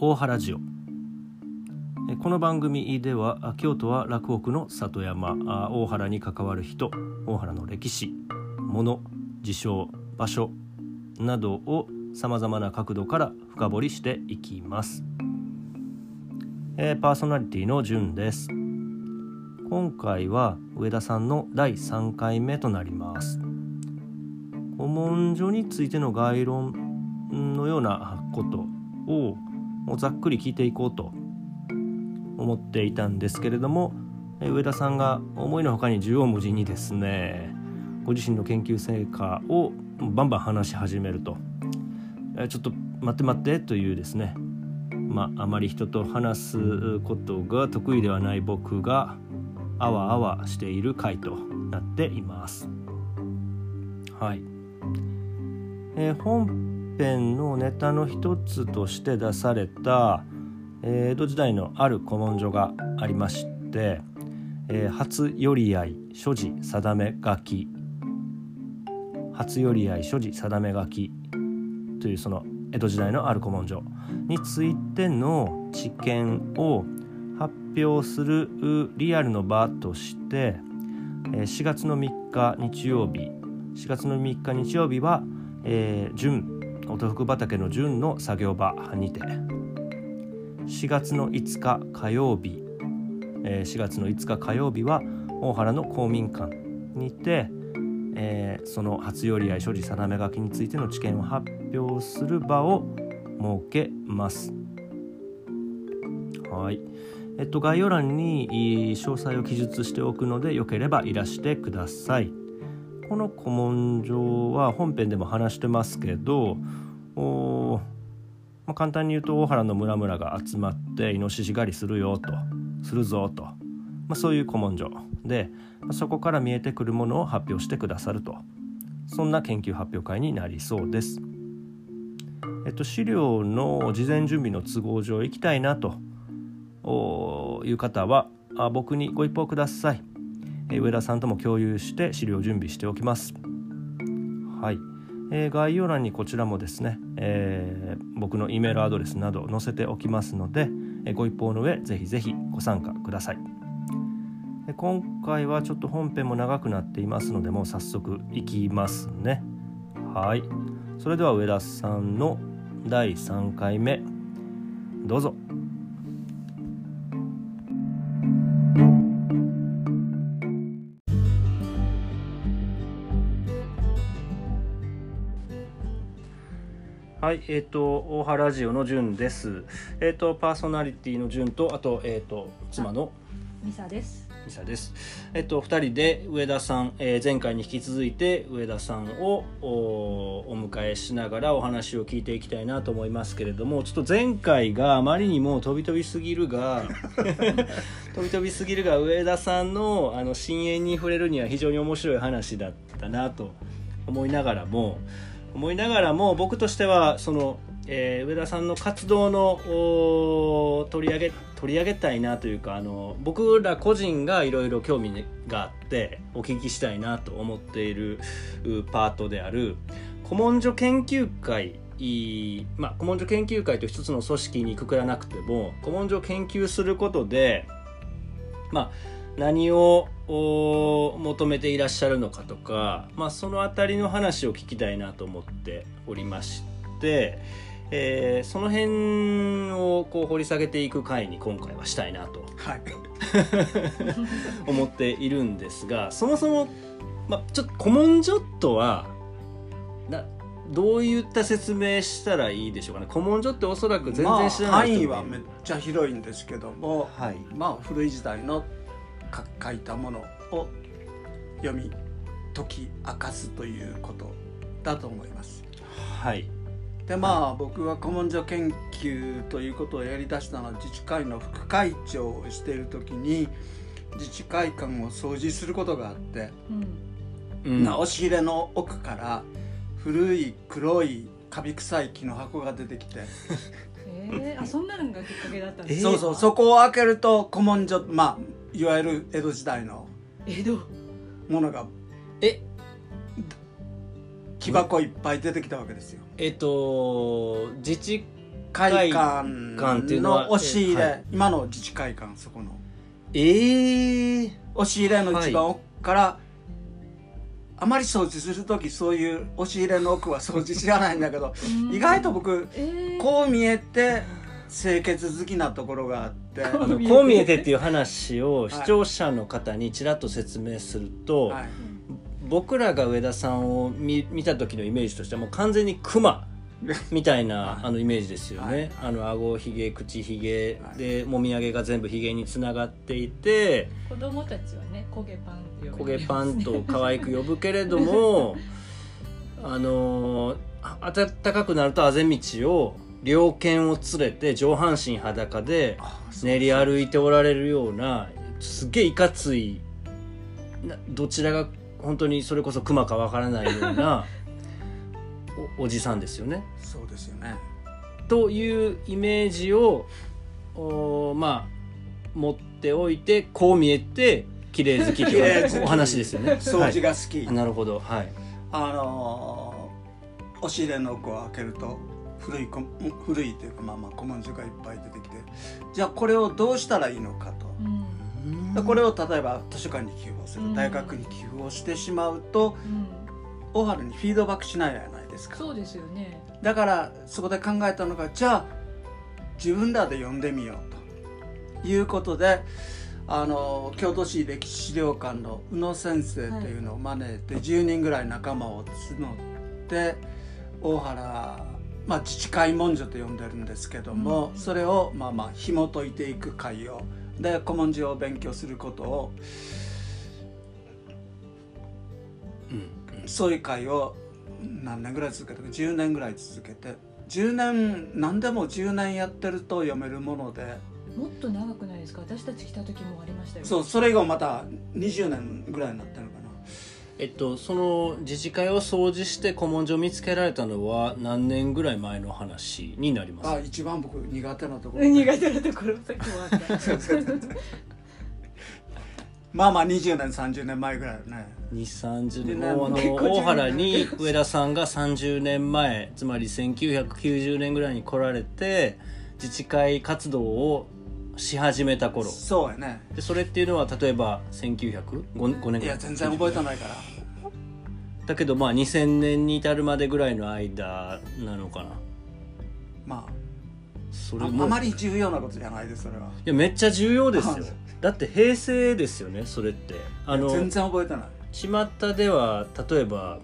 大原ジオ。この番組では京都は洛北の里山大原に関わる人大原の歴史物事象場所などをさまざまな角度から深掘りしていきます、えー、パーソナリティのじゅんです。今回は上田さんの第3回目となります。古文書についての概論のようなことをざっくり聞いていこうと思っていたんですけれども上田さんが思いのほかに縦横無尽にですねご自身の研究成果をバンバン話し始めると。ちょっと待って待ってというですね。まああまり人と話すことが得意ではない僕があわあわしている回となっています。はい、えー、本編のネタの一つとして出された、えー、江戸時代のある古文書がありまして、えー、初寄り合い所持定め書き。初寄り合い所持定め書き。というその江戸時代のある古文書についての知見を発表するリアルの場として4月の3日日曜日。4月の3日日曜日は、えー、純音福畑の純の作業場にて4月の5日火曜日、えー、4月の5日火曜日は大原の公民館にて、えー、その初寄り合い所持定め書きについての知見を発表する場を設けます。はい。えっと、概要欄に詳細を記述しておくのでよければいらしてください。この古文書は本編でも話してますけどお、まあ、簡単に言うと大原の村々が集まってイノシシ狩りするよとするぞと、まあ、そういう古文書でそこから見えてくるものを発表してくださるとそんな研究発表会になりそうです。えっと、資料の事前準備の都合上行きたいなという方は僕にご一報ください。上田さんとも共有して資料準備しておきます。はい。えー、概要欄にこちらもですね、えー、僕の E メールアドレスなど載せておきますので、え、ご一報の上ぜひぜひご参加ください。今回はちょっと本編も長くなっていますのでもう早速いきますね。はい。それでは上田さんの第3回目どうぞ。はい、えっ、ー、と大原ジオのじゅんです。えっ、ー、とパーソナリティのじゅんとあとえっ、ー、と妻のミサです。ミサです。えっと二人で上田さん、えー、前回に引き続いて上田さんをおお迎えしながらお話を聞いていきたいなと思いますけれども、ちょっと前回があまりにも飛び飛びすぎるが 飛び飛びすぎるが上田さんのあの深淵に触れるには非常に面白い話だったなと思いながらも。思いながらも僕としてはその、えー、上田さんの活動の取り上げ取り上げたいなというかあの僕ら個人がいろいろ興味があってお聞きしたいなと思っているパートである古文書研究会まあ、古文書研究会と一つの組織にくくらなくても古文書を研究することでまあ何を求めていらっしゃるのかとか、まあ、その辺りの話を聞きたいなと思っておりまして、えー、その辺をこう掘り下げていく回に今回はしたいなと、はい、思っているんですがそもそも、まあ、ちょっと古文書とはなどういった説明したらいいでしょうかね。古文書っておそらく全然知らない人、まあ、範囲はめっちゃ広いんですけども、はい、まあ古い時代の書いたものを読み解き明かすということだと思います。はい。でまあ、はい、僕は古文書研究ということをやりだしたのは自治会の副会長をしている時に自治会館を掃除することがあって、うん、押し入れの奥から古い黒いカビ臭い木の箱が出てきて えー、あそんなのがきっかけだったんですか、そうそうそこを開けると古文書まあいわゆる江戸時代の江戸？ものがえ？木箱いっぱい出てきたわけですよ。えっと自治会館館っていうの押し入れ、はい。今の自治会館そこの。ええ押し入れの一番奥から、あまり掃除する時そういう押し入れの奥は掃除知らないんだけど意外と僕えー、こう見えて清潔好きなところがあってあのこう見えて。こう見えてっていう話をはい視聴者の方にちらっと説明すると、はい。僕らが上田さんを見見た時のイメージとしてはもう完全にクマ みたいなはい。あのイメージですよね、はい。あの顎ひげ口ひげはい。でもみあげが全部ひげにつながっていて子供たちはね焦げパンって呼焦べげパンと可愛く呼ぶけれども あのあ暖かくなるとあぜ道を猟犬を連れて上半身裸で練り歩いておられるようなすっげえいかついなどちらが本当にそれこそ熊かわからないような おおじさんですよね。そうですよねというイメージをおまあ持っておいてこう見えて綺麗好きというお話ですよね。掃除が好き、はい、なるほどはい。あのー押し入れの奥を開けると古いこ古いというかまあまあ古文書がいっぱい出てきてじゃあこれをどうしたらいいのかと。うん。でこれを例えば図書館に寄付をする、うん大学に寄付をしてしまうとうん。大原にフィードバックしないじゃないですか。そうですよね。だからそこで考えたのがじゃあ自分らで読んでみようということであの京都市歴史資料館の宇野先生というのを招いて10人ぐらい仲間を募って大原、まあ、自治会文書と呼んでるんですけども、うん。それをまあまあ紐解いていく会を。で古文書を勉強することをうんそういう会を何年ぐらい続けたか10年ぐらい続けて。10年何でも10年やってると読めるもので。もっと長くないですか？私たち来た時もありましたよそうそれがまた20年ぐらいになってるのかなえっとその自治会を掃除して古文書を見つけられたのは何年ぐらい前の話になります？あ一番僕苦手なところ。苦手なところ。さっきもあったまあまあ20年30年前ぐらいよね。2 3 0年。ねもうあの大原に上田さんが30年前つまり1990年ぐらいに来られて自治会活動をし始めた頃。そうやね。でそれっていうのは例えば1905年い。や全然覚えてないから。だけどまあ2000年に至るまでぐらいの間なのかな。まそれも。あああまり重要なことじゃないですそれは。いやめっちゃ重要ですよ。はいだって平成ですよねそれって。あの全然覚えてない。巷では例えば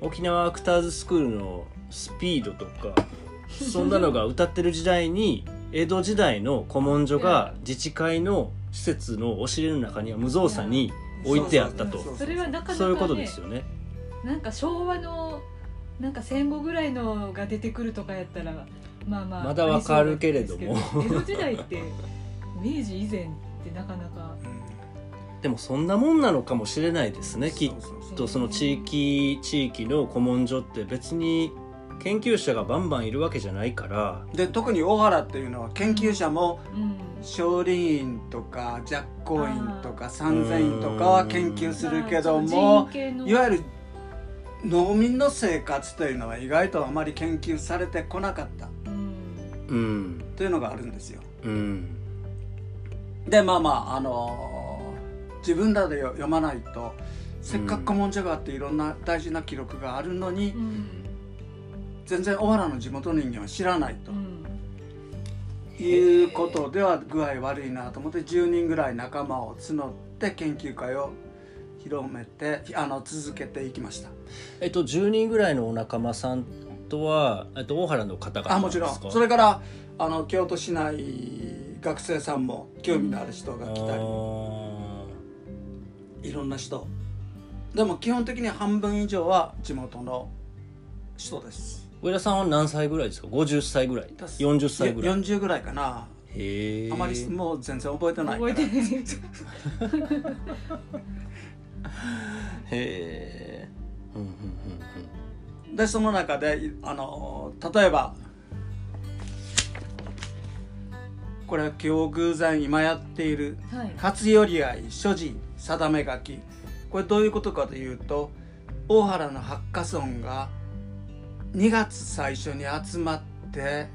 沖縄アクターズスクールのスピードとかそんなのが歌ってる時代に江戸時代の古文書が自治会の施設の押し入れの中には無造作に置いてあったと。そうそれはなかなか、ね、そういうことですよね。なんか昭和のなんか戦後ぐらいのが出てくるとかやったらまあまあまだわかるけれども。江戸時代って明治以前ってなかなか。でもそんなもんなのかもしれないですねきっと。その地域地域の古文書って別に研究者がバンバンいるわけじゃないからで特に大原っていうのは研究者もうん。少林院とか寂光院とか三千院とかは研究するけどもいいわゆる農民の生活というのは意外とあまり研究されてこなかった。というのがあるんですよ。うん。でまあまああのー自分らでよ読まないとせっかく古文書があっていろんな大事な記録があるのにうん全然小原の地元人間は知らないと。うん。いうことでは具合悪いなと思って10人ぐらい仲間を募って研究会を広めてあの続けていきました。えっと10人ぐらいのお仲間さんとはえっと大原の方々あもちろん。それからあの京都市内学生さんも興味のある人が来たり。いろんな人。でも基本的に半分以上は地元の人です上田さんは何歳ぐらいですか？50歳ぐらい。40歳ぐらい。40ぐらいかな。へえ。あまりもう全然覚えてないから。覚えてない。へえ。うんうんうんでその中であの例えばこれは今日偶然今やっているはい。初寄り合い所持定め書き。これどういうことかというと大原の八花村が2月最初に集まって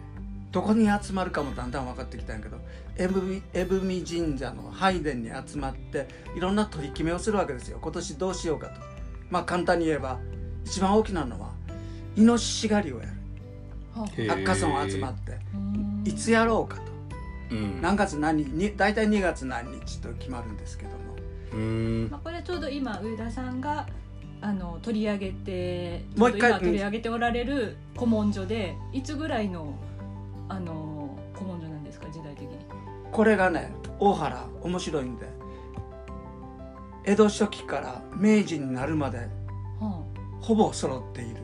どこに集まるかもだんだん分かってきたんやけど江文神社の拝殿に集まっていろんな取り決めをするわけですよ。今年どうしようかと。まあ簡単に言えば一番大きなのはイノシシ狩りをやる。八花村を集まっていつやろうかと、うん、何月何に大体2月何日と決まるんですけども。まあ、これちょうど今上田さんがあの取り上げてもう一回取り上げておられる古文書でいつぐらいのあの古文書なんですか時代的に？これがね大原面白いんで。江戸初期から明治になるまで、はあ、ほぼ揃っている。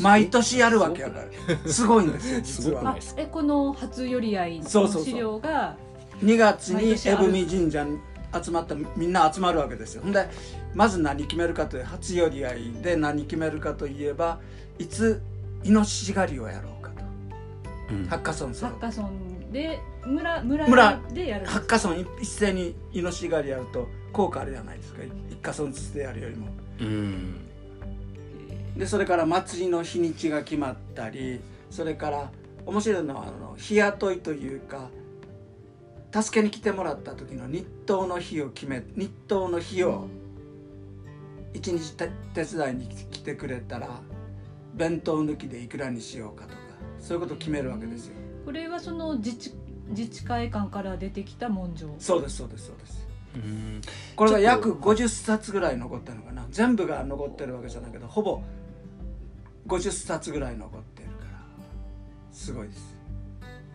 毎年やるわけやから。すごい？んですよ 実は。えこの初寄り合いの資料が2月に江文神社に集まったみんな集まるわけですよ。ほんでまず何決めるかという初寄り合いで何決めるかといえばいつイノシシ狩りをやろうかと、うん、ハッカソンハッカソンで村村でやるハッカソン一斉にイノシシ狩りやると効果あるじゃないですか。一カソンずつでやるよりも。うん。でそれから祭りの日にちが決まったりそれから面白いのはあの日雇いというか助けに来てもらった時の日当の日を決め日当の日を一日手伝いに来てくれたら弁当抜きでいくらにしようかとかそういうことを決めるわけですよ。これはその自治自治会館から出てきた文書。そうですそうですそうです。これが約50冊ぐらい残ってるのかな。全部が残ってるわけじゃないけどほぼ50冊ぐらい残ってるから。すごいです。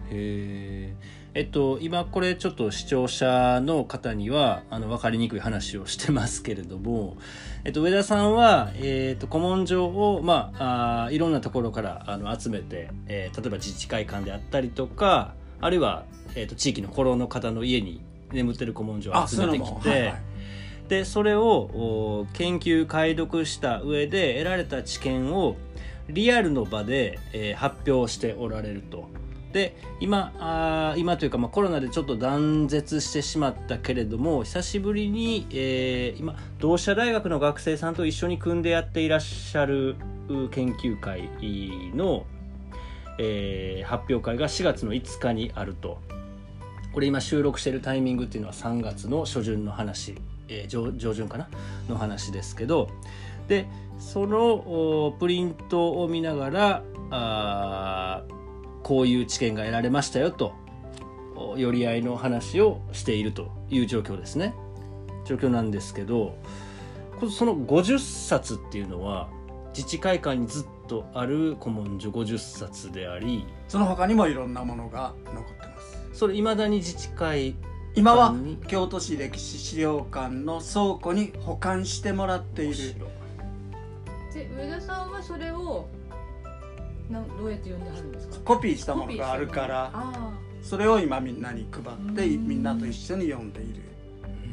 へえっと今これちょっと視聴者の方にはあの分かりにくい話をしてますけれども、えっと、上田さんは、えっと、古文書を、まあ、あいろんなところからあの集めて、えー、例えば自治会館であったりとかあるいは、えっと、地域の古老の方の家に眠ってる古文書を集めてきて。はいはいでそれを研究解読した上で得られた知見をリアルの場で、えー、発表しておられると。で今あ今というか、まあ、コロナでちょっと断絶してしまったけれども久しぶりに、えー、今同志社大学の学生さんと一緒に組んでやっていらっしゃる研究会の、えー、発表会が4月の5日にあると。これ今収録してるタイミングっていうのは3月の初旬の話、えー、上上旬かな？の話ですけど。でそのプリントを見ながらあこういう知見が得られましたよと寄り合いの話をしているという状況ですね。状況なんですけどその50冊っていうのは自治会館にずっとある古文書50冊でありその他にもいろんなものが残ってます。それいまだに自治会今は京都市歴史資料館の倉庫に保管してもらっている。で上田さんはそれをなどうやって読んではるんですか？コピーしたものがあるからそれを今みんなに配ってみんなと一緒に読んでいる。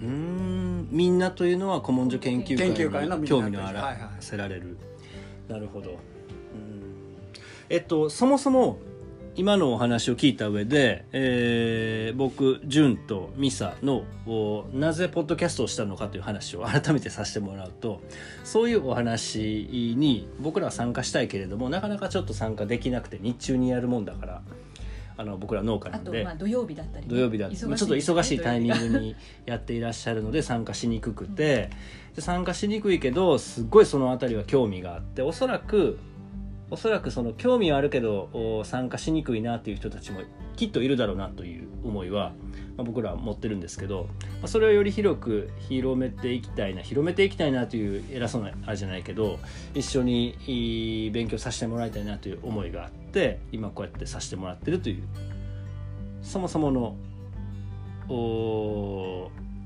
うん。みんなというのは古文書研究会の興味のあらせられる、はい。はい、なるほど。えっとそもそも今のお話を聞いた上で、えー、僕、潤とミサのなぜポッドキャストをしたのかという話を改めてさせてもらうとそういうお話に僕らは参加したいけれどもなかなかちょっと参加できなくて日中にやるもんだからあの僕ら農家なんで。土曜日だったり、ね、土曜日だったりちょっと忙しいタイミングにやっていらっしゃるので参加しにくくて、で参加しにくいけどすっごいその辺りは興味があっておそらくおそらくその興味はあるけど参加しにくいなっていう人たちもきっといるだろうなという思いは、まあ、僕らは持ってるんですけど、まあ、それをより広く広めていきたいな広めていきたいなという偉そうなあれじゃないけど一緒に勉強させてもらいたいなという思いがあって今こうやってさせてもらってるというそもそもの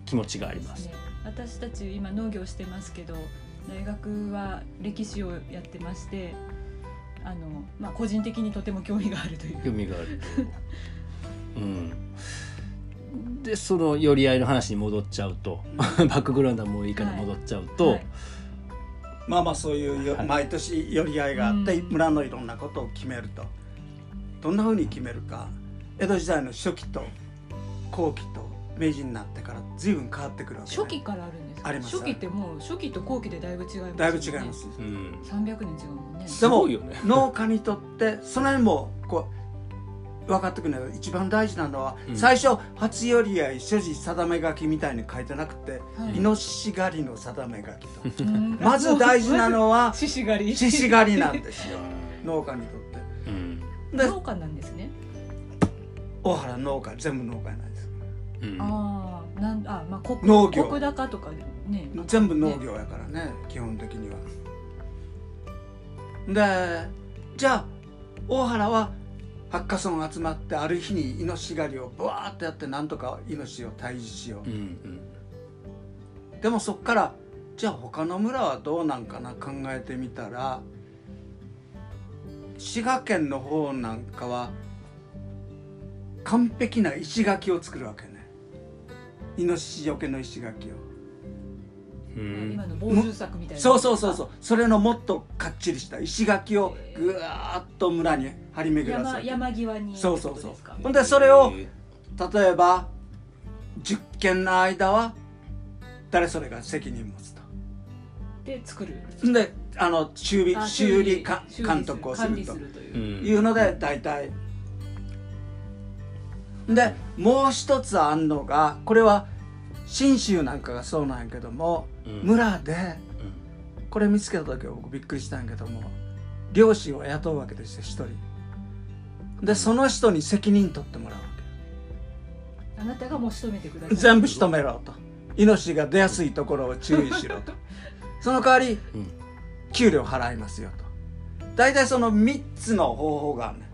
気持ちがあります。私たち今農業してますけど大学は歴史をやってましてあの、まあ、個人的にとても興味があるという興味があるうん。でその寄り合いの話に戻っちゃうと、バックグラウンドはもういいから戻っちゃうと、はい。はい、まあまあそういうはい、毎年寄り合いがあって、村のいろんなことを決めると。どんなふうに決めるか。江戸時代の初期と後期と明治になってから随分変わってくるわけ、ね、初期からあるんあります。初期ってもう初期と後期でだいぶ違いますよね。だいぶ違います、うん。300年違うもんねでもね農家にとってその辺もこう分かってくるのよ一番大事なのは、うん。最初初寄り合い所持定め書きみたいに書いてなくて、はい。イノシシ狩りの定め書きと。うん。まず大事なのは 獅子狩り。獅子狩りなんですよ。農家にとって。うん。で農家なんですね。大原農家全部農家なんです。うん。ああなんあまあ国農業。国高とかね。全部農業やからね基本的には。でじゃあ大原はハッカソン集まってある日にイノシシ狩りをブワーってやってなんとかイノシシを退治しよう。うんうんでもそっからじゃあ他の村はどうなんかな考えてみたら滋賀県の方なんかは完璧な石垣を作るわけねイノシシよけの石垣を。うん。今の防獣策みたいな。そうそうそうそう。それのもっとかっちりした石垣をぐわーっと村に張り巡らせ山る山際にそうそうそう。ほんでそれを例えば10件の間は誰それが責任持つと。で作る。であの修理あ修理か修理監督をするという。うん。いうので大体でもう一つあんのがこれは信州なんかがそうなんやけどもうん。村でこれ見つけた時は僕びっくりしたんやけども漁師を雇うわけですよ一人。でその人に責任取ってもらうわあなたがもう仕留めてくださけい。全部仕留めろと。イノシシが出やすいところを注意しろと。その代わりうん。給料払いますよと。大体その3つの方法があるね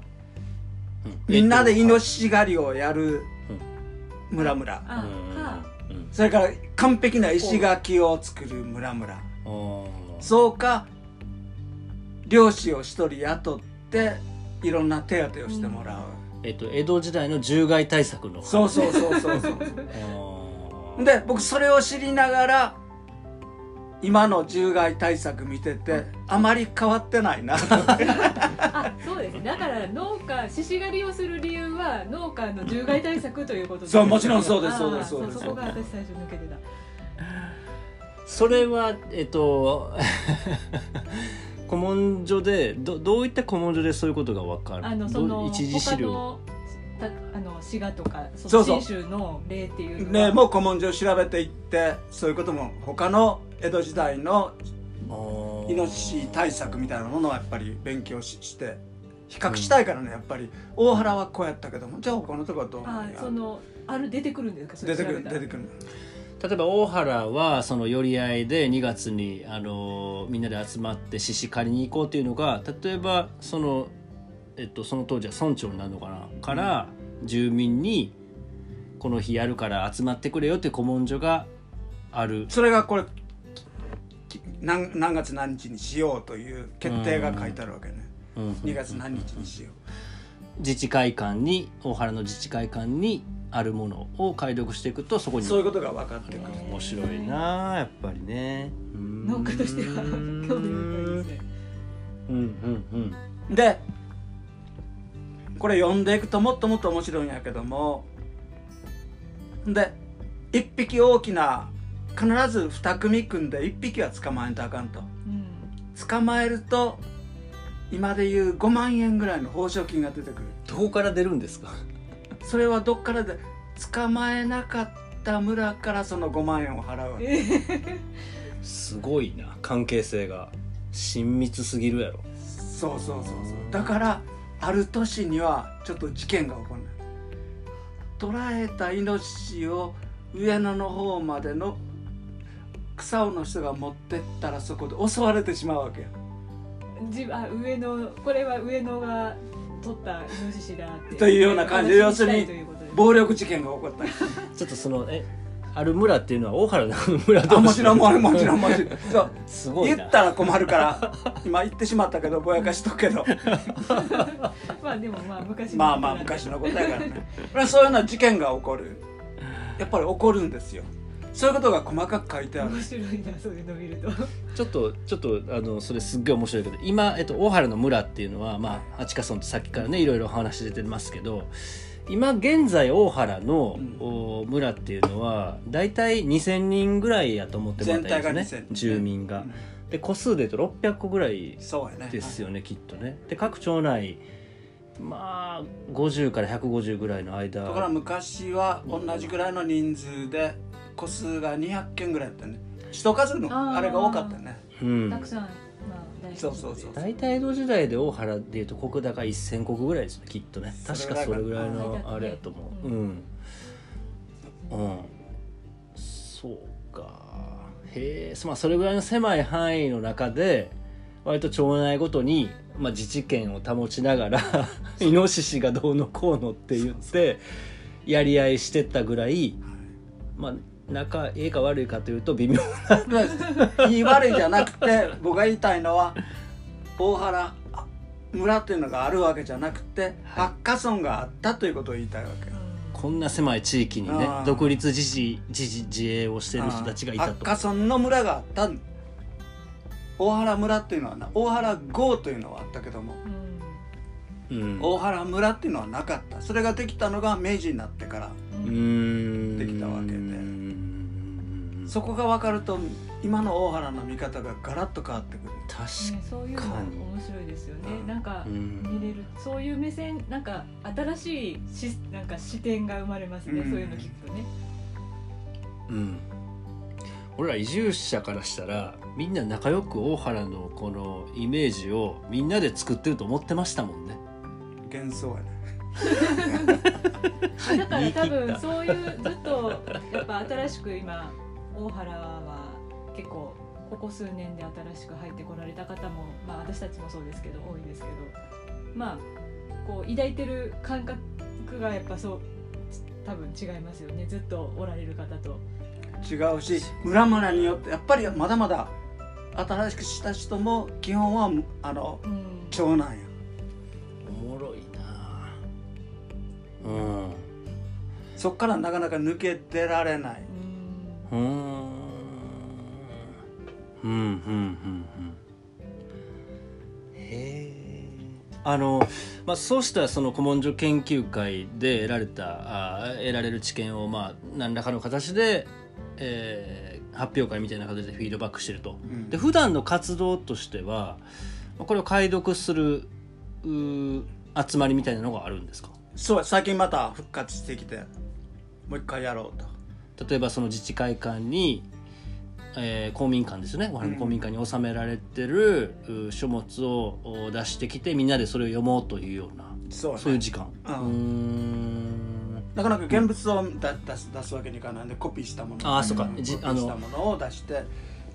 みんなでイノシシ狩りをやる村々。それから完璧な石垣を作る村々。そうか漁師を一人雇っていろんな手当てをしてもらう、えっと江戸時代の獣害対策のそうそうそうそうそう。で僕それを知りながら今の獣害対策見ててあまり変わってないな。あそうですね。だから農家獅子狩りをする理由は農家の獣害対策ということですそうもちろんそうですそうですそうです。そこが私最初抜けてた。それはえっと 古文書でどどういった古文書でそういうことが分かる？あのそのど一次資料？他のたあの滋賀とかそ州の例っていうねもう古文書を調べていってそういうことも他の江戸時代のイノシシ対策みたいなものをやっぱり勉強しして比較したいからねやっぱり。大原はこうやったけどもじゃあ他のとこはどう？なんやあそのある出てくるんですか？出てくる出てくる。例えば大原はその寄り合いで2月にあのみんなで集まって獅子狩りに行こうっていうのが例えばその,、えっと、その当時は村長になるのかなから住民にこの日やるから集まってくれよって古文書がある。それがこれき何何月何日にしようという決定が書いてあるわけね。うん。2月何日にしよ自治会館に大原の自治会館にあるものを解読していくとそこに。うそういうことが分かってくる。面白いなやっぱりね。農家としては興味深いですね。うんうんうん。でこれ読んでいくともっともっと面白いんやけども。で一匹大きな必ず二組組んで一匹は捕まえんとあかんと。うん。捕まえると今でいう5万円ぐらいの報奨金が出てくる。どこから出るんですか？それはどっからで捕まえなかった村からその5万円を払うすごいな。関係性が親密すぎるやろ。そうそうそうそう。だからある年にはちょっと事件が起こる。捕らえたイノシシを上野の方までの草尾の人が持ってったらそこで襲われてしまうわけよ。じあ上のこれは上野が取ったイノシシだって。というような感じで要するに暴力事件が起こった。り ちょっとそのえある村っていうのは大原の村あ同士。もちろんもちろんもちろんもちろんそうすごいな。言ったら困るから今言ってしまったけどぼやかしとくけど。まあでもまあ昔のまあまあ昔のことやからね。これはそういうような事件が起こる。やっぱり起こるんですよそういうことが細かく書いてある。面白いなそういうの見ると。ちょっとちょっとあのそれすっげえ面白いけど今、えっと、大原の村っていうのは、まあ、アチカソンとさっきからねいろいろ話出てますけど今現在大原の、うん、村っていうのは大体2,000人ぐらいやと思ってもらったらいいですね。住民が。で個数でいうと600個ぐらいですよね、ね、きっとね。で各町内まあ50から150ぐらいの間。だから昔は同じぐらいの人数で個数が200件ぐらいだったね。人数のあれが多かったね、うん、たくさんそうそうそう。大体江戸時代で大原でいうと国高1,000国ぐらいですねきっとね。確かそれぐらいのあれやと思う。うん、うん、そうか。へえまあそれぐらいの狭い範囲の中で割と町内ごとに、まあ、自治権を保ちながらイノシシがどうのこうのって言ってやり合いしてったぐらい。まあ仲いいか悪いかというと微妙な 言い悪いじゃなくて僕が言いたいのは大原村っていうのがあるわけじゃなくて八花村があったということを言いたいわけこんな狭い地域にね独立自治自治自衛をしてる人たちがいたと。八花村の村があった大原村っていうのはな大原郷というのはあったけども、うん、大原村っていうのはなかった。それができたのが明治になってからできたわけで。そこが分かると今の大原の見方がガラッと変わってくる。確かに、ね、そういうの面白いですよね、うん、なんか見れるそういう目線なんか新しいしなんか視点が生まれますね、うん、そういうの聞くとね。うん。俺ら移住者からしたらみんな仲良く大原のこのイメージをみんなで作ってると思ってましたもんね。幻想やね。だから多分そういうずっとやっぱ新しく今大原は結構ここ数年で新しく入ってこられた方も、まあ、私たちもそうですけど多いですけどまあこう抱いてる感覚がやっぱそう多分違いますよねずっとおられる方と。違うし村々によってやっぱりまだまだ新しくした人も基本はあの、うん、長男や。おもろいなうんそっからなかなか抜け出られない。うんうんうん。うんへえあの、まあ、そうしたその古文書研究会で得られたあ得られる知見をまあ何らかの形で、えー、発表会みたいな形でフィードバックしてると、うん、で普段の活動としてはこれを解読する集まりみたいなのがあるんですか？そう最近また復活してきてもう一回やろうと例えばその自治会館に、えー、公民館ですよね。お花の公民館に収められてる、書物を出してきてみんなでそれを読もうというようなそう,、ね、いう時間。なかなか現物をだ出す出すわけにいかないんでコピーしたものあそうか。コピーしたものを出して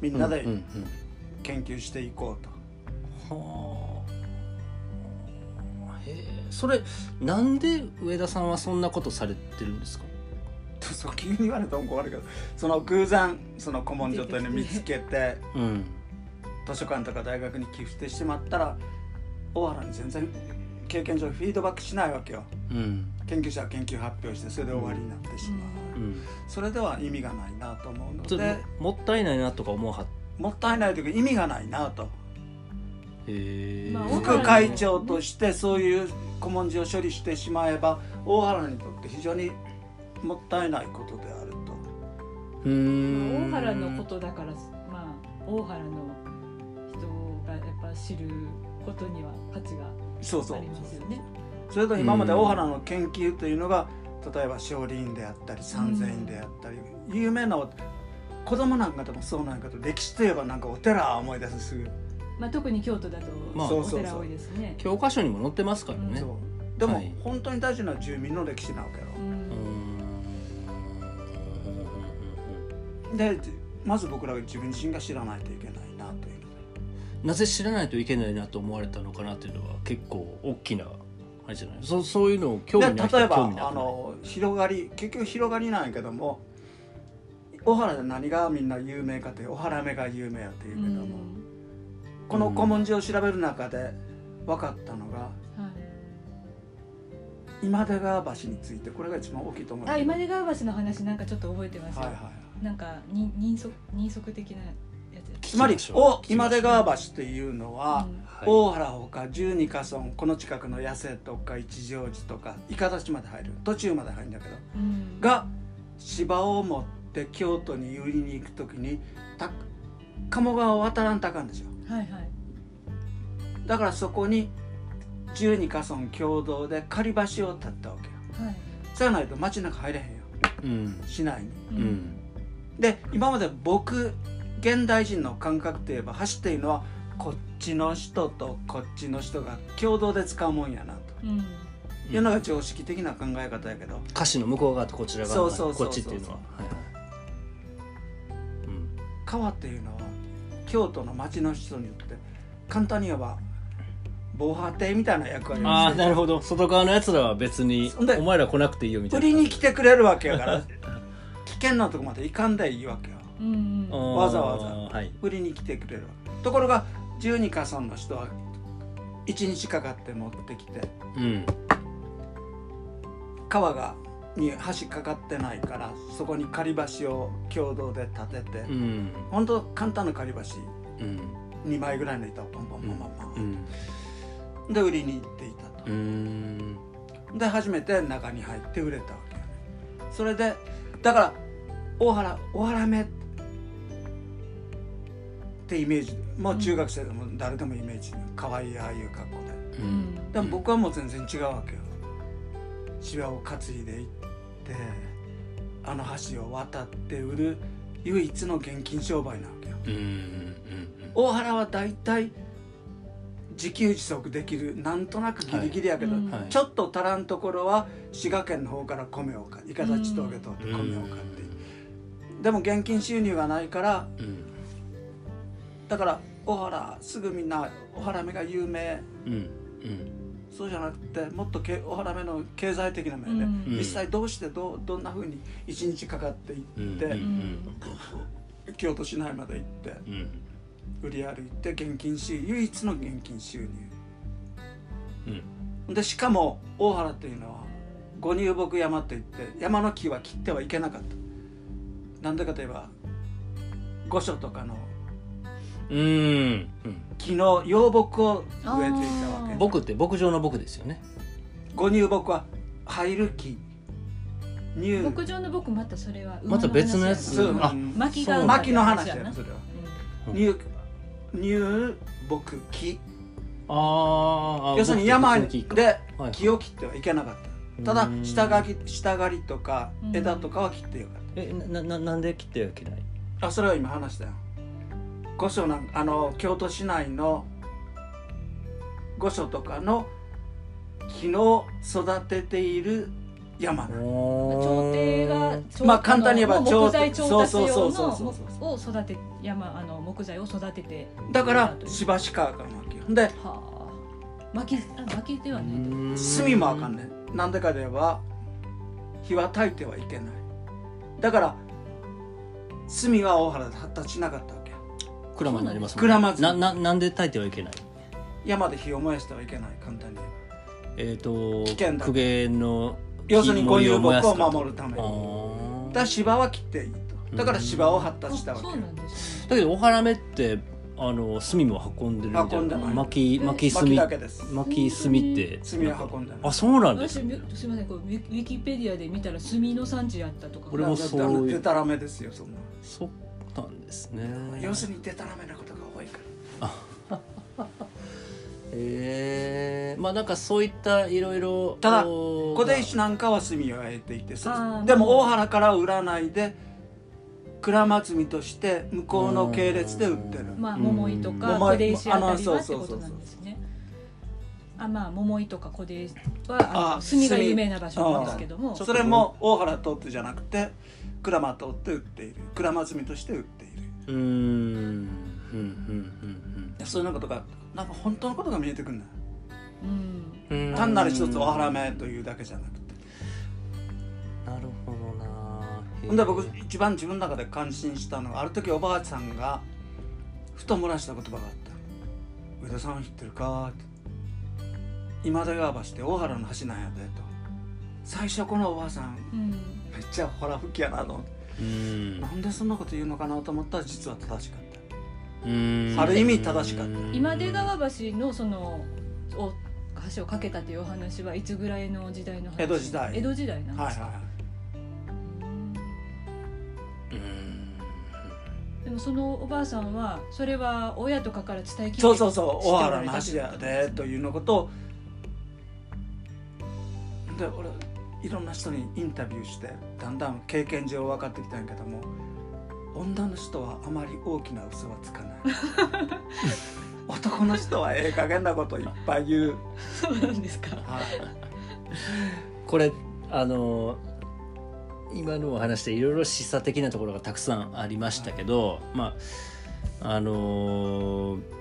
みんなで研究していこうと。はあ、それなんで上田さんはそんなことされてるんですか？そう急に言われたら困るけどその偶然その古文書というのを見つけて、うん、図書館とか大学に寄付してしまったら大原に全然経験上フィードバックしないわけよ、うん、研究者は研究発表してそれで終わりになってしまう、うん、それでは意味がないなと思うのでもったいないなとか思うはもったいないというか意味がないなと。副会長としてそういう古文書を処理してしまえば大原にとって非常にもったいないことであると。うん。大原のことだからまあ大原の人がやっぱ知ることには価値がありますよね。それと今まで大原の研究というのが例えば少林院であったり三千院であったり、有名な子供なんかでもそうなんかと歴史といえばなんかお寺思い出すすぐ。まあ、特に京都だとお寺多いですね、教科書にも載ってますからね、う。ん、でも、はい、本当に大事な住民の歴史なわけよ、でまず僕らが自分自身が知らないといけないなという。なぜ知らないといけないなと思われたのかなというのは結構大きなあれじゃない？そそういうのを興味ない例えばあの広がり結局広がりなんやけども小原で何がみんな有名かという小原目が有名やっていうけども、この古文字を調べる中で分かったのが、今出川橋についてこれが一番大きいと思いますあ今出川橋の話なんかちょっと覚えてますよ、はいはいなんかに人足人足的なやつ。つまりお今出川橋っていうのは、うん。大原ほか十二か村この近くの八瀬とか一乗寺とか伊方町まで入る。途中まで入るんだけど。うん。が芝を持って京都に売りに行く時にた鴨川を渡らんとあかんでしょ。はいはい。だからそこに十二か村共同で仮橋を建ったわけよ。はい。そうやないと町の中入れへんよ。うん。市内に。ううんで今まで僕現代人の感覚といえば橋っていうのはこっちの人とこっちの人が共同で使うもんやなと。うん。いうのが常識的な考え方やけど。歌詞の向こう側とこちら側そうそうそうそう。こっちっていうのは。はいはい。うん。川っていうのは京都の町の人によって簡単に言えば防波堤みたいな役割をああなるほど。外側のやつらは別にお前ら来なくていいよみたいな売りに来てくれるわけやから。危険なとこまで行かんでいいわけよ。うんうん。わざわざ。はい。売りに来てくれるわけ。ところが十二か村の人は1日かかって持ってきてうん。川がに橋かかってないからそこに仮橋を共同で建てて、うん。ほんと簡単な仮橋。うん。2枚ぐらいの板をポンポンポンポンポうン、ん。で売りに行っていたと。う、ん。で初めて中に入って売れたわけよね。それでだから大原大原目。ってイメージ。もう中学生でも誰でもイメージ。可愛いああいう格好で。うん。でも僕はもう全然違うわけよ。芝を担いで行ってあの橋を渡って売る唯一の現金商売なわけよ。うんうん大原は大体自給自足できるなんとなくギリギリやけど、はい。ちょっと足らんところは滋賀県の方から米を買い方地峠通って米を買って、でも現金収入がないからうん。だから大原すぐみんな大原目が有名。うんうん。そうじゃなくてもっとけ大原目の経済的な面で、うん。実際どうしてどうどんなふうに一日かかっていって、うんうん京都市内まで行ってうん。売り歩いて現金収入唯一の現金収入。うん。でしかも大原っていうのは五入木山って言って山の木は切ってはいけなかったなんでかといえば御所とかのうん。うん。木の幼木を植えていたわけ僕って牧場の僕ですよね。五入木は入る木。入牧場の僕またそれは馬また別のやつ？そう。あ巻きが薪の話やそれは。うん。入入木木。ああ要するに山ではい木を切ってはいけなかった。ただうん。下刈り下刈りとかうん。枝とかは切ってよかっえなななんで切ってはいけない？たあそれは今話したよ。御所なんあの京都市内の御所とかの木の育てている山なの朝廷がまあ簡単に言えば木材調達そうそう用そうそうのそう。を育て山あの木材を育ててだからしばしかあかんわけよ。ではあ。巻きあ巻きではない炭もあかんねん。なんでかで言えば火は焚いてはいけないだから炭は大原で発達しなかったわけ。よ鞍馬になりますもん鞍馬なななんで炊いてはいけない？山で火を燃やしてはいけない簡単に言えば。えっ、と危険だ公家の要するに五入木燃やすかを守るためあにーだから芝は切っていいと。だから芝を発達したわけうなんですね。だけどお花目ってあの炭も運んでるみたいな。運んでない。薪薪炭。薪だけです。薪炭って。炭は運んでない。あそうなんです私みすみませんこうウィキペディアで見たら炭の産地やったとか。俺もそうでたらめですよそんなそうなんですね。要するにでたらめなことが多いから。え ー、まあなんかそういったいろいろただ小出石なんかは炭を焼いていてでも大原から売らないで蔵祭りとして向こうの系列で売ってる。まあうん。桃井とか小出石あたりはってことそうそうそうそうなんですねあまあ桃井とか小出石はあ炭が有名な場所なんですけども。それも大原通ってじゃなくて蔵間通って売っている。蔵祭りとして売っている。うーん。うんうんうんそういうことがなんか本当のことが見えてくるんだようん。うん。単なる一つ大原目というだけじゃなくて。なるほど。なほんで僕一番自分の中で感心したのはある時おばあちゃんがふと漏らした言葉があった「上田さん知ってるか?」って「今出川橋って大原の橋なんやで」と最初このおばあさんうん。めっちゃホラ吹きやなと思ってうんなんでそんなこと言うのかなと思ったら実は正しかったうん。ある意味正しかった。今出川橋のそのお橋を架けたというお話はいつぐらいの時代の話？江戸時代。江戸時代なんですか、はいはいもそのおばあさんはそれは親とかから伝えきそうそうそう大原の橋やでというのこと。をで俺いろんな人にインタビューしてだんだん経験上分かってきたんやけども女の人はあまり大きな嘘はつかない。男の人はええ加減なこといっぱい言う。そうなんですか、はい、これあの今のお話でいろいろ示唆的なところがたくさんありましたけど、はい、まああのー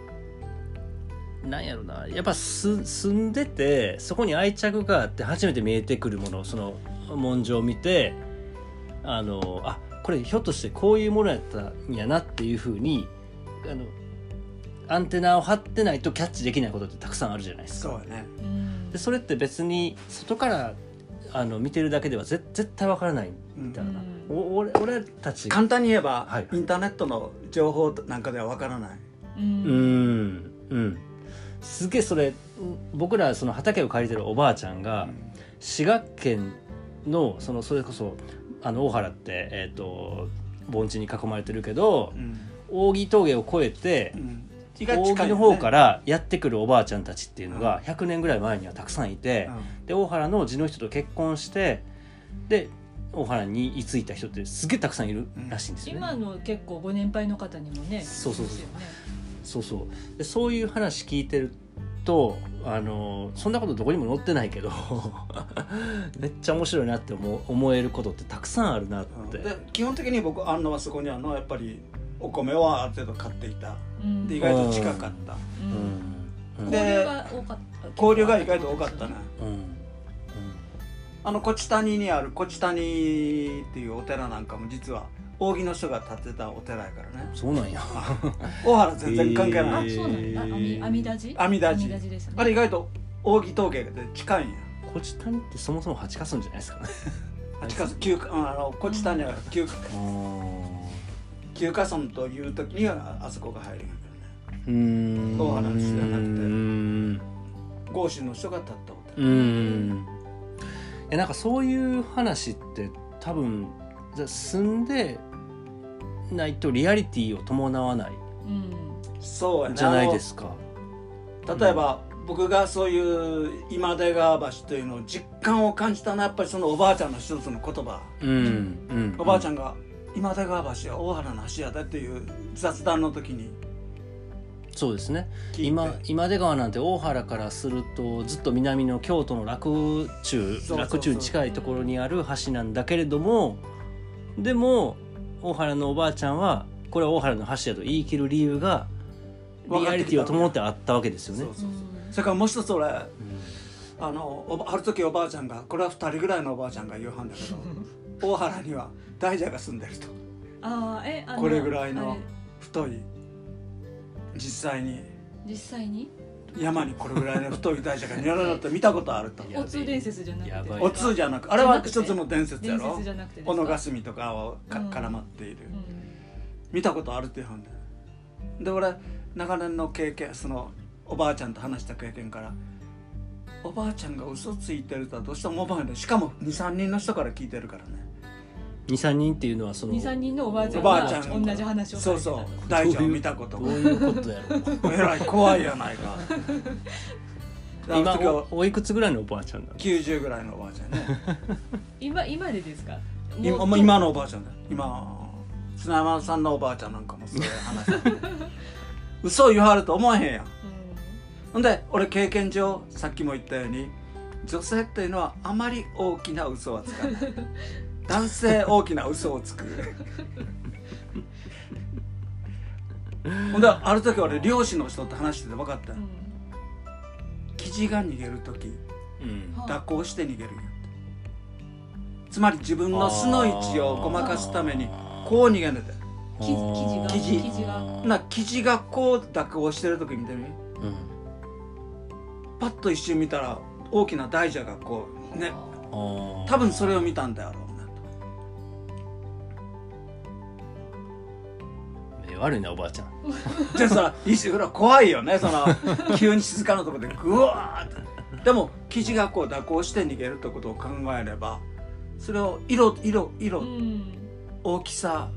なんやろなやっぱす住んでてそこに愛着があって初めて見えてくるものその文書を見てあのあこれひょっとしてこういうものやったんやなっていうふうにあのアンテナを張ってないとキャッチできないことってたくさんあるじゃないですか。そうね、でそれって別に外からあの見てるだけでは絶絶対わからないみたいな、うん、お俺俺たち。簡単に言えば、はい、インターネットの情報なんかではわからない。うん、うんすげえそれ僕らその畑を借りてるおばあちゃんが滋賀県のそのそれこそあの大原って、えーと、盆地に囲まれてるけど、うん、扇峠を越えて、うん、扇の方からやってくるおばあちゃんたちっていうのが100年ぐらい前にはたくさんいて、うん、で大原の地の人と結婚してで大原に居ついた人ってすげえたくさんいるらしいんですよね。今の結構ご年配の方にもねそうそうそう、ね、そうそう。でそういう話聞いてるとあのそんなことどこにも載ってないけど めっちゃ面白いなって思思えることってたくさんあるなって、で基本的に僕あんのはそこにあるのはやっぱりお米はある程度買っていた、うん、で意外と近かった、うん、で交流が意外と多かったね、あのこち谷にあるこち谷っていうお寺なんかも実は扇の人が建てたお寺やからね。そうなんや。大原全然関係ない、あそうなんだ。阿弥陀寺？阿弥陀寺です、ね、あれ意外と扇峠で近いんや。こち谷ってそもそも八かすんじゃないですかね。八かす九あのこち谷は九九か村という時にはあそこが入るんやけどね大原の人じゃなくて豪州の人が建ったお寺うん。いやなんかそういう話って多分住んでないとリアリティを伴わない、うん、そうやじゃないですか。例えば、うん、僕がそういう今出川橋というのを実感を感じたのはやっぱりそのおばあちゃんの一つの言葉、うん。うん、おばあちゃんが「今出川橋は大原の橋やで」っていう雑談の時に。そうですね。今今出川なんて大原からするとずっと南の京都の洛中洛中に近いところにある橋なんだけれどもでも大原のおばあちゃんはこれは大原の橋やと言い切る理由がリアリティを伴ってあったわけですよね。そうそうそう。それからもう一つ俺、うん、あのある時おばあちゃんがこれは2人ぐらいのおばあちゃんが言うはんだけど大原には大蛇が住んでると。あえあこれぐらいの太い実際に。実際に？山にこれぐらいの太い大蛇がニョロロって見たことあると。お通伝説じゃなくて。お通じゃなくあれは一つの伝説やろ。小野霞とかをか、絡まっている、見たことあるっていう話でで俺長年の経験そのおばあちゃんと話した経験からおばあちゃんが嘘ついてるとはどうしても思わない。しかも23人の人から聞いてるからね23人っていうのはその23人のおばあちゃんが同じ話をそうそう。大ちゃん見たこと。どういうことやろう。えらい怖いやないか。今おいくつぐらいのおばあちゃんだ90ぐらいのおばあちゃんね。今今でですか？今今のおばあちゃんだ今砂山さんのおばあちゃんなんかもそういう話 嘘言わはると思えへんやん、ほんで俺経験上さっきも言ったように女性っていうのはあまり大きな嘘はつかない男性大きな嘘をつく。ほんである時俺漁師の人と話してて分かった、うん、キジが逃げる時、うん、蛇行して逃げるんやつまり自分の巣の位置をごまかすためにこう逃げんでて。キジがキジ。が。なキジがこう蛇行してる時見てみ、うん、パッと一瞬見たら大きな大蛇がこうね。多分それを見たんだよ悪いなおばあちゃん。じゃあその石黒怖いよね。その 急に静かなところでグワーって。でも生地がこう蛇行して逃げるってことを考えればそれを色色色、うん、大きさ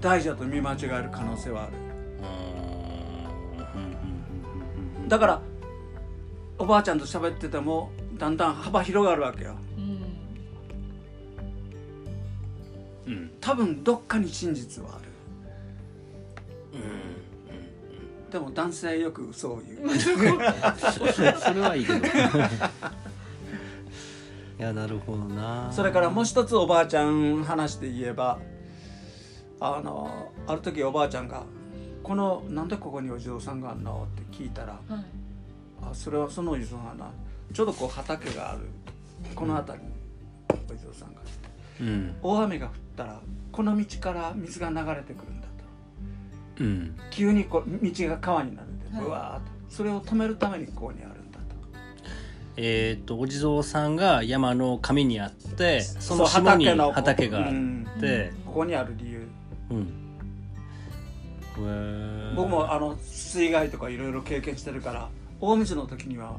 大事だと見間違える可能性はある。だからおばあちゃんと喋っててもだんだん幅広がるわけよ、うん、多分どっかに真実はある、うん、でも男性よく嘘を言う。それはいいけど。いやなるほどな。それからもう一つおばあちゃん話で言えばあのある時おばあちゃんが「このなんでここにお地蔵さんがあるの?」って聞いたら「はい、あそれはそのお地蔵さんがちょうどこう畑があるこの辺りにお地蔵さんがうん、大雨が降ったらこの道から水が流れてくるうん、急にこう道が川になるんでうわーっと。それを止めるためにここにあるんだと。えーと、お地蔵さんが山の神にあってその下に畑があって、ここにある理由、うん、僕もあの水害とかいろいろ経験してるから大水の時には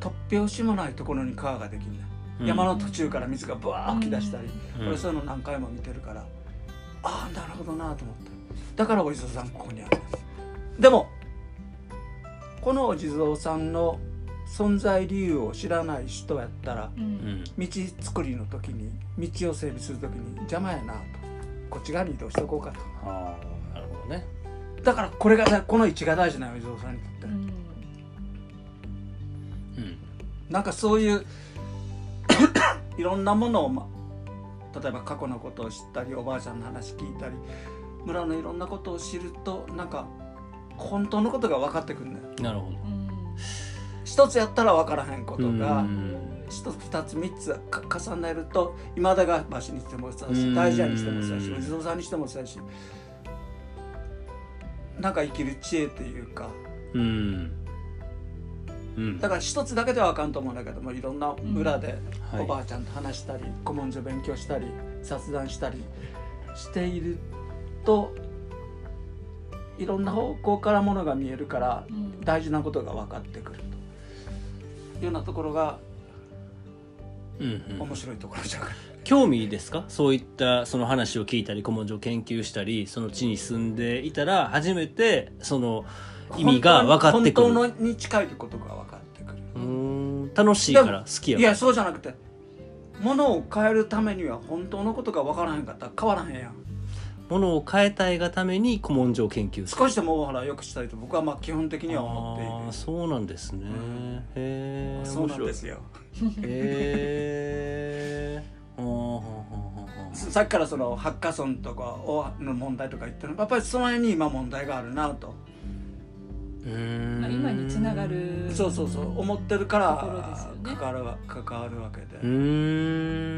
突拍子もないところに川ができるね、うん、山の途中から水がブワー吹き出したり、うん、俺そういうの何回も見てるからああなるほどなと思ってだからお地蔵さんここにある。でもこのお地蔵さんの存在理由を知らない人やったら、うん、道作りの時に道を整備する時に邪魔やなとこっち側に移動しておこうかと。ああなるほどね。だからこれがこの位置が大事なお地蔵さんにとって、うん。なんかそういう いろんなものを、ま、例えば過去のことを知ったりおばあちゃんの話聞いたり村のいろんなことを知るとなんか本当のことが分かってくるんだよ。なるほど。一つやったら分からへんことが一つ二つ三つ重ねると今田が橋にしてもそうだし大蛇にしてもそうだしお地蔵さんにしてもそうだしなんか生きる知恵っていうか。うん。だから一つだけではあかんと思うんだけどもいろんな村でおばあちゃんと話したり、はい、古文書勉強したり雑談したりしているといろんな方向からものが見えるから、大事なことが分かってくると。いうようなところが、面白いところじゃない興味ですか？そういったその話を聞いたり古文書を研究したりその地に住んでいたら初めてその意味が分かってくる。本当に近いことが分かってくる。うん。楽しいから好きやいやそうじゃなくてものを変えるためには本当のことが分からへんかったら変わらへんやんものを変えたいがために古文書を研究する。少しでも大原よくしたいと僕はまあ基本的には思っているああそうなんですね、うん、へえそうなんですよ。へえ さっきからそのハッカソンとかの問題とか言ってるやっぱりその辺に今問題があるなと。まあ、今につながるそうそうそう。思ってるから関わる関わるわけで。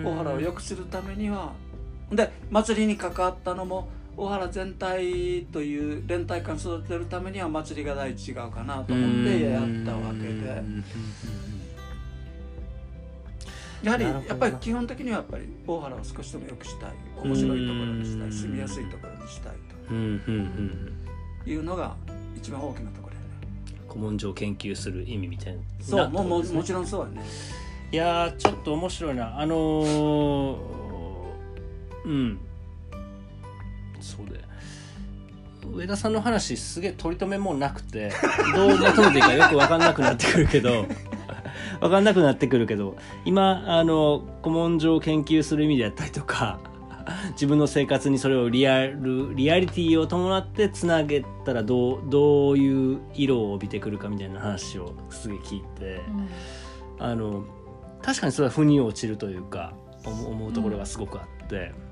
大原を良くするためにはで祭りに関わったのも大原全体という連帯感育てるためには祭りが第一違うかなと思ってやったわけで。やはりやっぱり基本的にはやっぱり大原を少しでも良くしたい。面白いところにしたい。住みやすいところにしたいというのが一番大きなところ古文書を研究する意味みたいな。そうもももちろんそうだね。いやちょっと面白いな。あのー、うん。そうで。上田さんの話すげえ取り留めもなくてどうまとめていいかよく分かんなくなってくるけど 分かんなくなってくるけど今あの古文書を研究する意味であったりとか 自分の生活にそれをリアルリアリティを伴ってつなげたらどうどういう色を帯びてくるかみたいな話をすげえ聞いて、うん、あの確かにそれは腑に落ちるというか思うところがすごくあって。うん、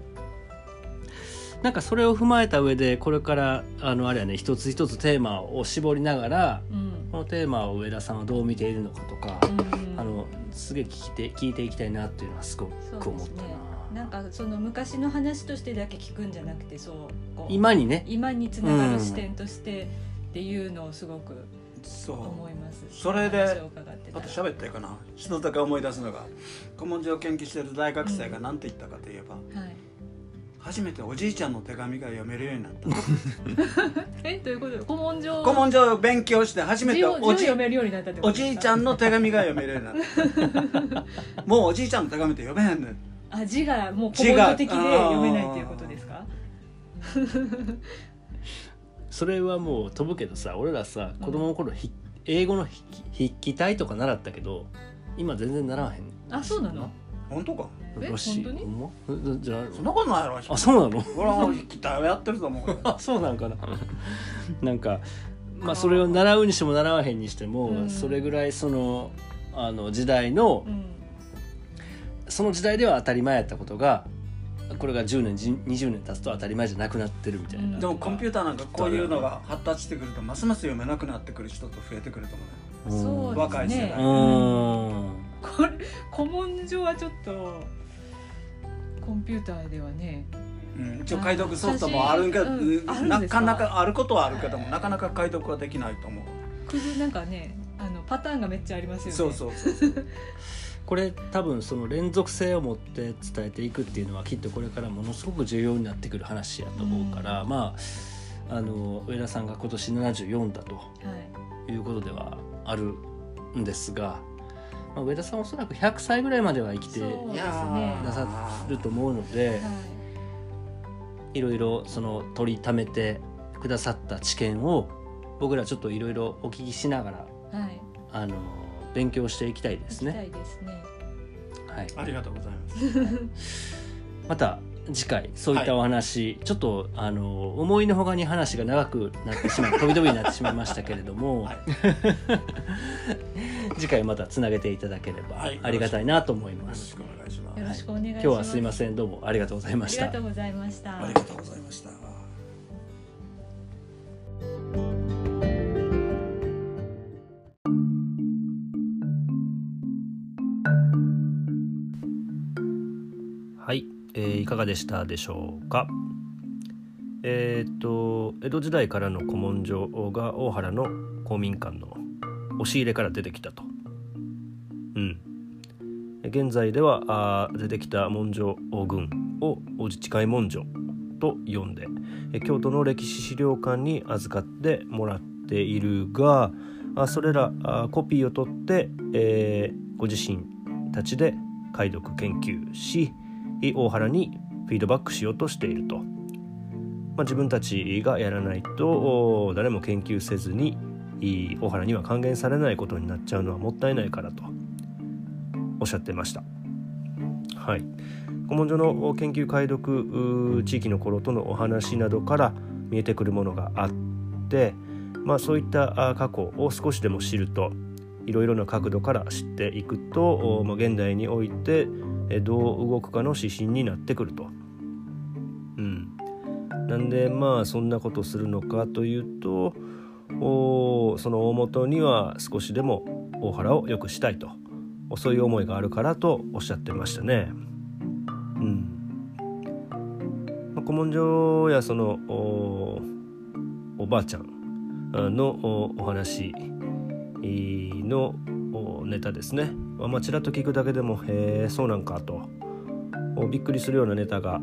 なんかそれを踏まえた上でこれからあのあれはね一つ一つテーマを絞りながら、うん、このテーマを上田さんはどう見ているのかとか、うん、あのすげえ聞いて聞いていきたいなっていうのはすごく思ったな。なんかその昔の話としてだけ聞くんじゃなくてそう今にね。今につながる視点としてっていうのをすごく思います、それであと喋ったかな。一つだけ思い出すのが古文書を研究している大学生が何て言ったかといえば、うんはい、初めておじいちゃんの手紙が読めるようになった。えどういうこと？古文書？古文書を勉強して初めておじおじいちゃんの手紙が読めるようになったもうおじいちゃんの手紙って読めへんねん。あ字がもう古文書的で読めないっていうことですか？それはもう飛ぶけどさ俺らさ子供の頃、うん、英語の筆記体とか習ったけど今全然習わへん。あそうなの？本当か？え本当に？ほんじゃそんなことないやろあそうなの？俺は筆記体をやってると思う あそうなんかな。なんかまあそれを習うにしても習わへんにしても、うん、それぐらいそのあの時代の、うん、その時代では当たり前やったことがこれが10年20年経つと当たり前じゃなくなってるみたいな、でもコンピューターなんかこういうのが発達してくるとますます読めなくなってくる人と増えてくると思う、そう、ね、若い世代。これ古文書はちょっとコンピューターではねうん、一応解読ソフトもあるけど、うん、なかなかあることはあるけどもなかなか解読はできないと思う。くずなんかねあのパターンがめっちゃありますよね。そうそうそう。これ多分その連続性を持って伝えていくっていうのはきっとこれからものすごく重要になってくる話やと思うから、うん、まああの上田さんが今年74だということではあるんですが、まあ、上田さんおそらく100歳ぐらいまでは生きてなさると思うので、はい、いろいろその取りためてくださった知見を僕らちょっといろいろお聞きしながら、はい、あの勉強していきたいですね。はい、ありがとうございます。また次回そういったお話、はい、ちょっとあの思いのほかに話が長くなってしまう 飛び飛びになってしまいましたけれども、はい、次回またつなげていただければありがたいなと思います。よろしくお願いします。今日はすいませんどうもありがとうございました。ありがとうございました。ありがとうございました。えー、いかがでしたでしょうか？えー、っと江戸時代からの古文書が大原の公民館の押し入れから出てきたと。うん現在ではあ出てきた文書群を自治会文書と呼んで京都の歴史資料館に預かってもらっているがあそれらあコピーを取って、えー、ご自身たちで解読研究し大原にフィードバックしようとしていると、まあ、自分たちがやらないと誰も研究せずに大原には還元されないことになっちゃうのはもったいないからとおっしゃってました。はい、古文書の研究解読地域の頃とのお話などから見えてくるものがあって、まあ、そういった過去を少しでも知るといろいろな角度から知っていくと、まあ、現代においてどう動くかの指針になってくると。うん、なんでまあそんなことするのかというとおその大元には少しでも大原を良くしたいとそういう思いがあるからとおっしゃってましたね。うんま、古文書やそのおばあちゃんのお話のネタですね、まあ、ちらっと聞くだけでもへえそうなんかとびっくりするようなネタが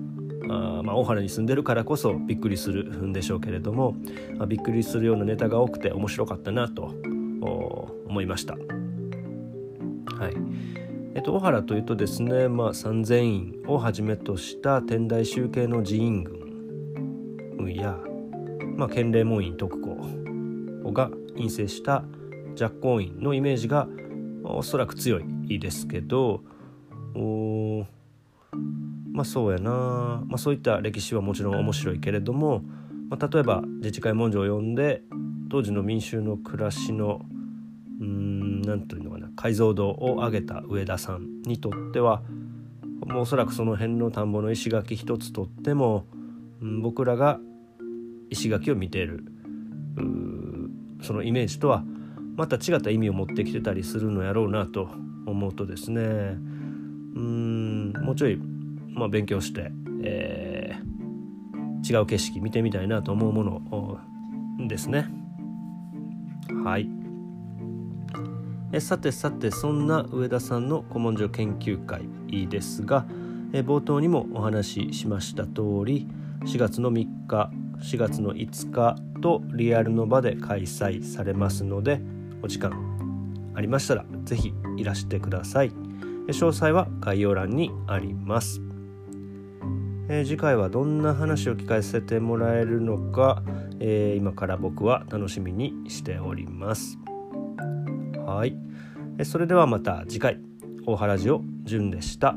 あまあ、大原に住んでるからこそびっくりするんでしょうけれども、まあ、びっくりするようなネタが多くて面白かったなと思いました。はいえっと、大原というとですね、まあ、三千院をはじめとした天台宗系の寺院群や、まあ、建礼門院徳子が陰性した寂光院のイメージがおそらく強いですけどおまあそうやな、まあ、そういった歴史はもちろん面白いけれども、まあ、例えば自治会文書を読んで当時の民衆の暮らしのうん何というのかな解像度を上げた上田さんにとってはもうおそらくその辺の田んぼの石垣一つとっても、僕らが石垣を見ているそのイメージとはまた違った意味を持ってきてたりするのやろうなと思うとですねうんもうちょい、まあ、勉強して、えー、違う景色見てみたいなと思うものですね。はいえさてさてそんな上田さんの古文書研究会ですがえ冒頭にもお話ししました通り4月の3日4月の5日とリアルの場で開催されますのでお時間ありましたら是非いらしてください。詳細は概要欄にあります。えー、次回はどんな話を聞かせてもらえるのか、えー、今から僕は楽しみにしております。はい。それではまた次回。大原ジオじゅんでした。